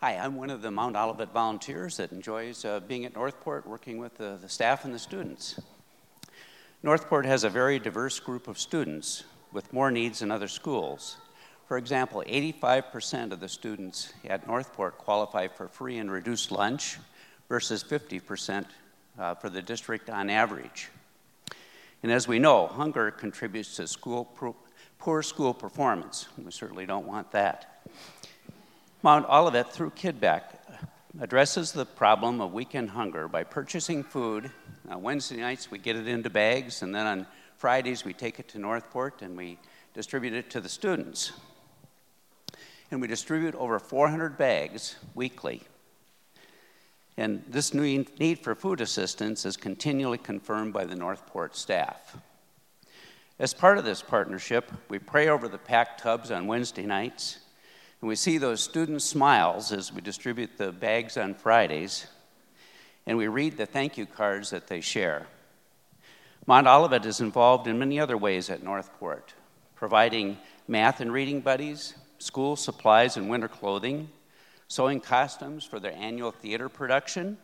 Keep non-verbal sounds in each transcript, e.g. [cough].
Hi, I'm one of the Mount Olivet volunteers that enjoys uh, being at Northport, working with the, the staff and the students. Northport has a very diverse group of students with more needs than other schools. For example, 85% of the students at Northport qualify for free and reduced lunch versus 50% uh, for the district on average. And as we know, hunger contributes to school pro- poor school performance. We certainly don't want that. Mount Olivet, through KidPak, addresses the problem of weekend hunger by purchasing food. Uh, Wednesday nights, we get it into bags, and then on Fridays, we take it to Northport and we distribute it to the students. And we distribute over 400 bags weekly. And this need for food assistance is continually confirmed by the Northport staff. As part of this partnership, we pray over the packed tubs on Wednesday nights and we see those student smiles as we distribute the bags on Fridays, and we read the thank you cards that they share. Mount Olivet is involved in many other ways at Northport, providing math and reading buddies, school supplies and winter clothing, sewing costumes for their annual theater production,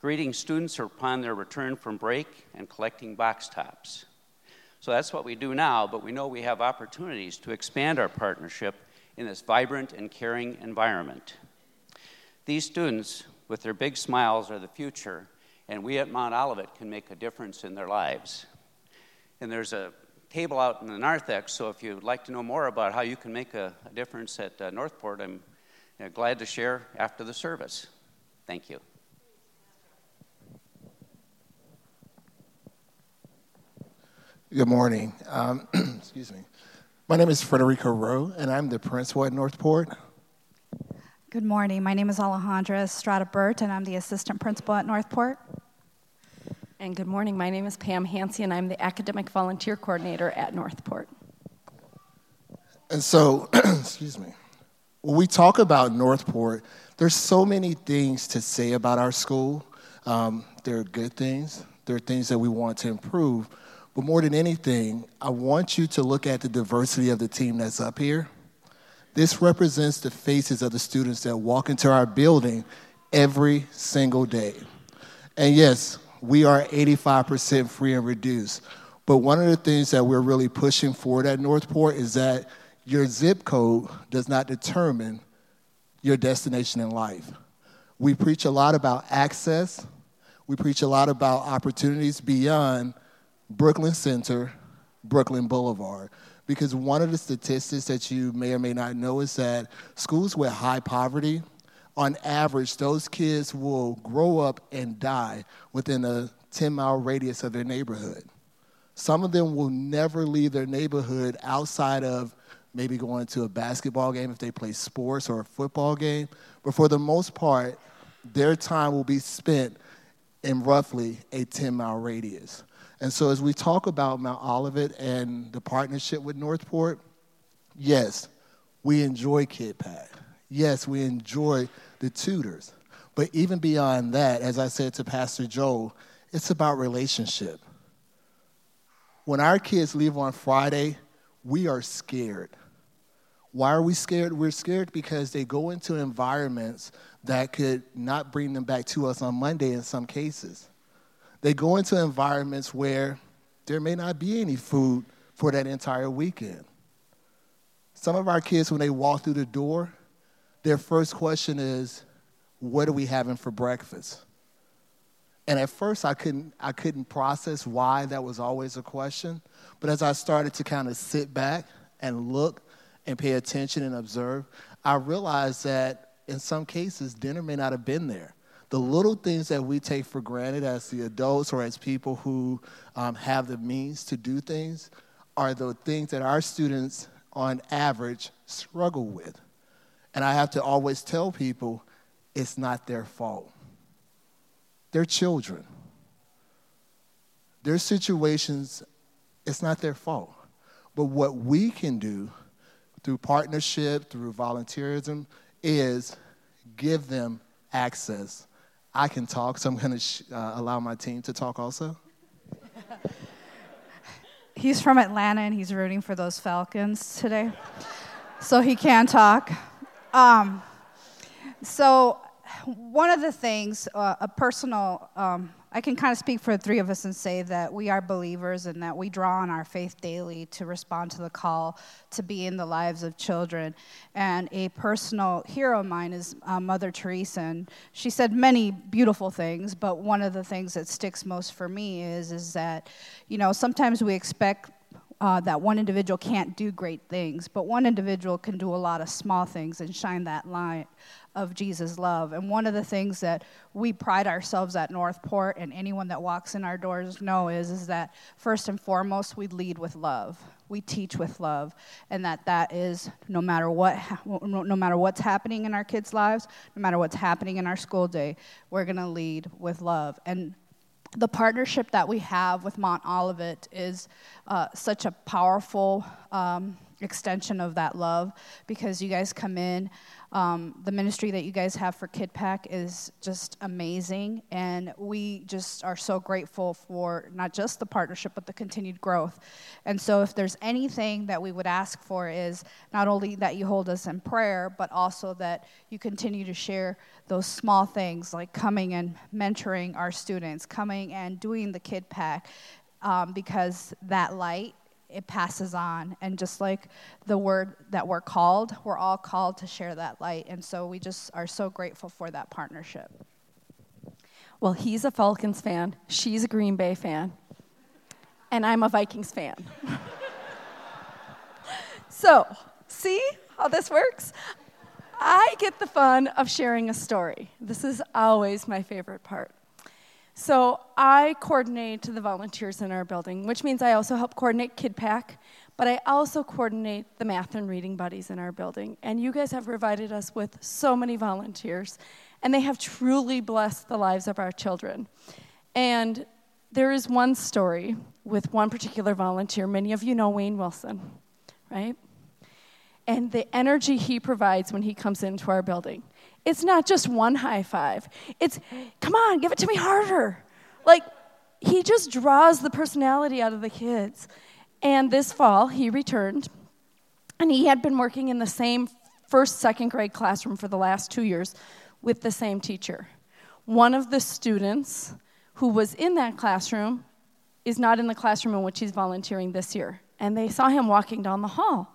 greeting students upon their return from break, and collecting box tops. So that's what we do now, but we know we have opportunities to expand our partnership in this vibrant and caring environment. These students, with their big smiles, are the future, and we at Mount Olivet can make a difference in their lives. And there's a table out in the narthex, so if you'd like to know more about how you can make a, a difference at uh, Northport, I'm know, glad to share after the service. Thank you. Good morning. Um, [clears throat] excuse me. My name is Frederico Rowe, and I'm the principal at Northport. Good morning. My name is Alejandra Estrada Burt, and I'm the assistant principal at Northport. And good morning. My name is Pam Hansey, and I'm the academic volunteer coordinator at Northport. And so, [clears throat] excuse me, when we talk about Northport, there's so many things to say about our school. Um, there are good things, there are things that we want to improve. But more than anything, I want you to look at the diversity of the team that's up here. This represents the faces of the students that walk into our building every single day. And yes, we are 85% free and reduced. But one of the things that we're really pushing forward at Northport is that your zip code does not determine your destination in life. We preach a lot about access, we preach a lot about opportunities beyond Brooklyn Center, Brooklyn Boulevard. Because one of the statistics that you may or may not know is that schools with high poverty, on average, those kids will grow up and die within a 10 mile radius of their neighborhood. Some of them will never leave their neighborhood outside of maybe going to a basketball game if they play sports or a football game. But for the most part, their time will be spent in roughly a 10 mile radius. And so, as we talk about Mount Olivet and the partnership with Northport, yes, we enjoy KidPack. Yes, we enjoy the tutors. But even beyond that, as I said to Pastor Joel, it's about relationship. When our kids leave on Friday, we are scared. Why are we scared? We're scared because they go into environments that could not bring them back to us on Monday in some cases. They go into environments where there may not be any food for that entire weekend. Some of our kids, when they walk through the door, their first question is, What are we having for breakfast? And at first, I couldn't, I couldn't process why that was always a question. But as I started to kind of sit back and look and pay attention and observe, I realized that in some cases, dinner may not have been there the little things that we take for granted as the adults or as people who um, have the means to do things are the things that our students, on average, struggle with. And I have to always tell people it's not their fault. They're children. Their situations, it's not their fault. But what we can do through partnership, through volunteerism, is give them access I can talk, so I'm going to sh- uh, allow my team to talk also. [laughs] he's from Atlanta and he's rooting for those Falcons today, so he can talk. Um, So, one of the things, uh, a personal, um, I can kind of speak for the three of us and say that we are believers and that we draw on our faith daily to respond to the call to be in the lives of children. And a personal hero of mine is uh, Mother Teresa. And she said many beautiful things, but one of the things that sticks most for me is, is that, you know, sometimes we expect uh, that one individual can't do great things, but one individual can do a lot of small things and shine that light of Jesus' love. And one of the things that we pride ourselves at Northport, and anyone that walks in our doors know is, is that first and foremost, we lead with love. We teach with love, and that that is no matter what, no matter what's happening in our kids' lives, no matter what's happening in our school day, we're going to lead with love. And the partnership that we have with Mount Olivet is uh, such a powerful um, extension of that love because you guys come in um, the ministry that you guys have for KidPak is just amazing, and we just are so grateful for not just the partnership but the continued growth. And so, if there's anything that we would ask for, is not only that you hold us in prayer, but also that you continue to share those small things like coming and mentoring our students, coming and doing the KidPak, um, because that light it passes on. And just like the word that we're called, we're all called to share that light. And so we just are so grateful for that partnership. Well, he's a Falcons fan, she's a Green Bay fan, and I'm a Vikings fan. [laughs] so, see how this works? I get the fun of sharing a story. This is always my favorite part. So I coordinate the volunteers in our building, which means I also help coordinate KidPak, but I also coordinate the math and reading buddies in our building. And you guys have provided us with so many volunteers, and they have truly blessed the lives of our children. And there is one story with one particular volunteer. Many of you know Wayne Wilson, right? And the energy he provides when he comes into our building. It's not just one high five. It's, come on, give it to me harder. Like, he just draws the personality out of the kids. And this fall, he returned, and he had been working in the same first, second grade classroom for the last two years with the same teacher. One of the students who was in that classroom is not in the classroom in which he's volunteering this year. And they saw him walking down the hall.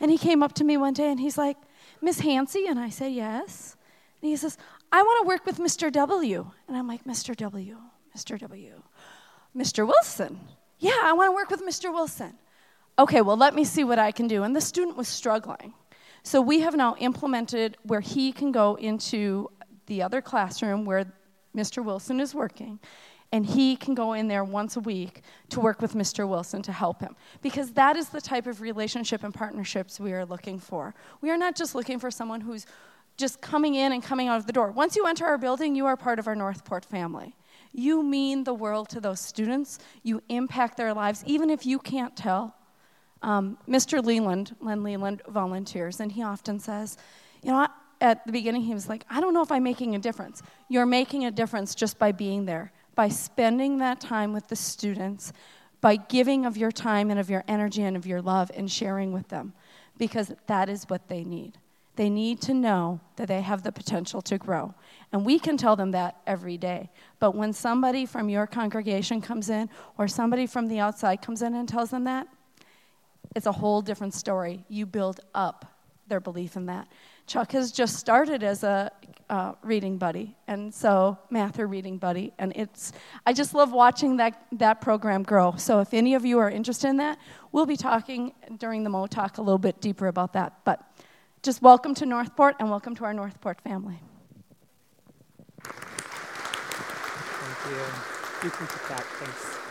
And he came up to me one day and he's like, Miss Hansey? And I said, Yes. And he says, I want to work with Mr. W. And I'm like, Mr. W, Mr. W. Mr. Wilson. Yeah, I want to work with Mr. Wilson. Okay, well, let me see what I can do. And the student was struggling. So we have now implemented where he can go into the other classroom where Mr. Wilson is working, and he can go in there once a week to work with Mr. Wilson to help him. Because that is the type of relationship and partnerships we are looking for. We are not just looking for someone who's just coming in and coming out of the door. Once you enter our building, you are part of our Northport family. You mean the world to those students. You impact their lives, even if you can't tell. Um, Mr. Leland, Len Leland, volunteers, and he often says, you know, at the beginning, he was like, I don't know if I'm making a difference. You're making a difference just by being there, by spending that time with the students, by giving of your time and of your energy and of your love and sharing with them, because that is what they need. They need to know that they have the potential to grow. And we can tell them that every day. But when somebody from your congregation comes in or somebody from the outside comes in and tells them that, it's a whole different story. You build up their belief in that. Chuck has just started as a uh, reading buddy, and so math or reading buddy, and it's I just love watching that that program grow. So if any of you are interested in that, we'll be talking during the Mo talk a little bit deeper about that. But just welcome to Northport and welcome to our Northport family. Thank you. You can thanks.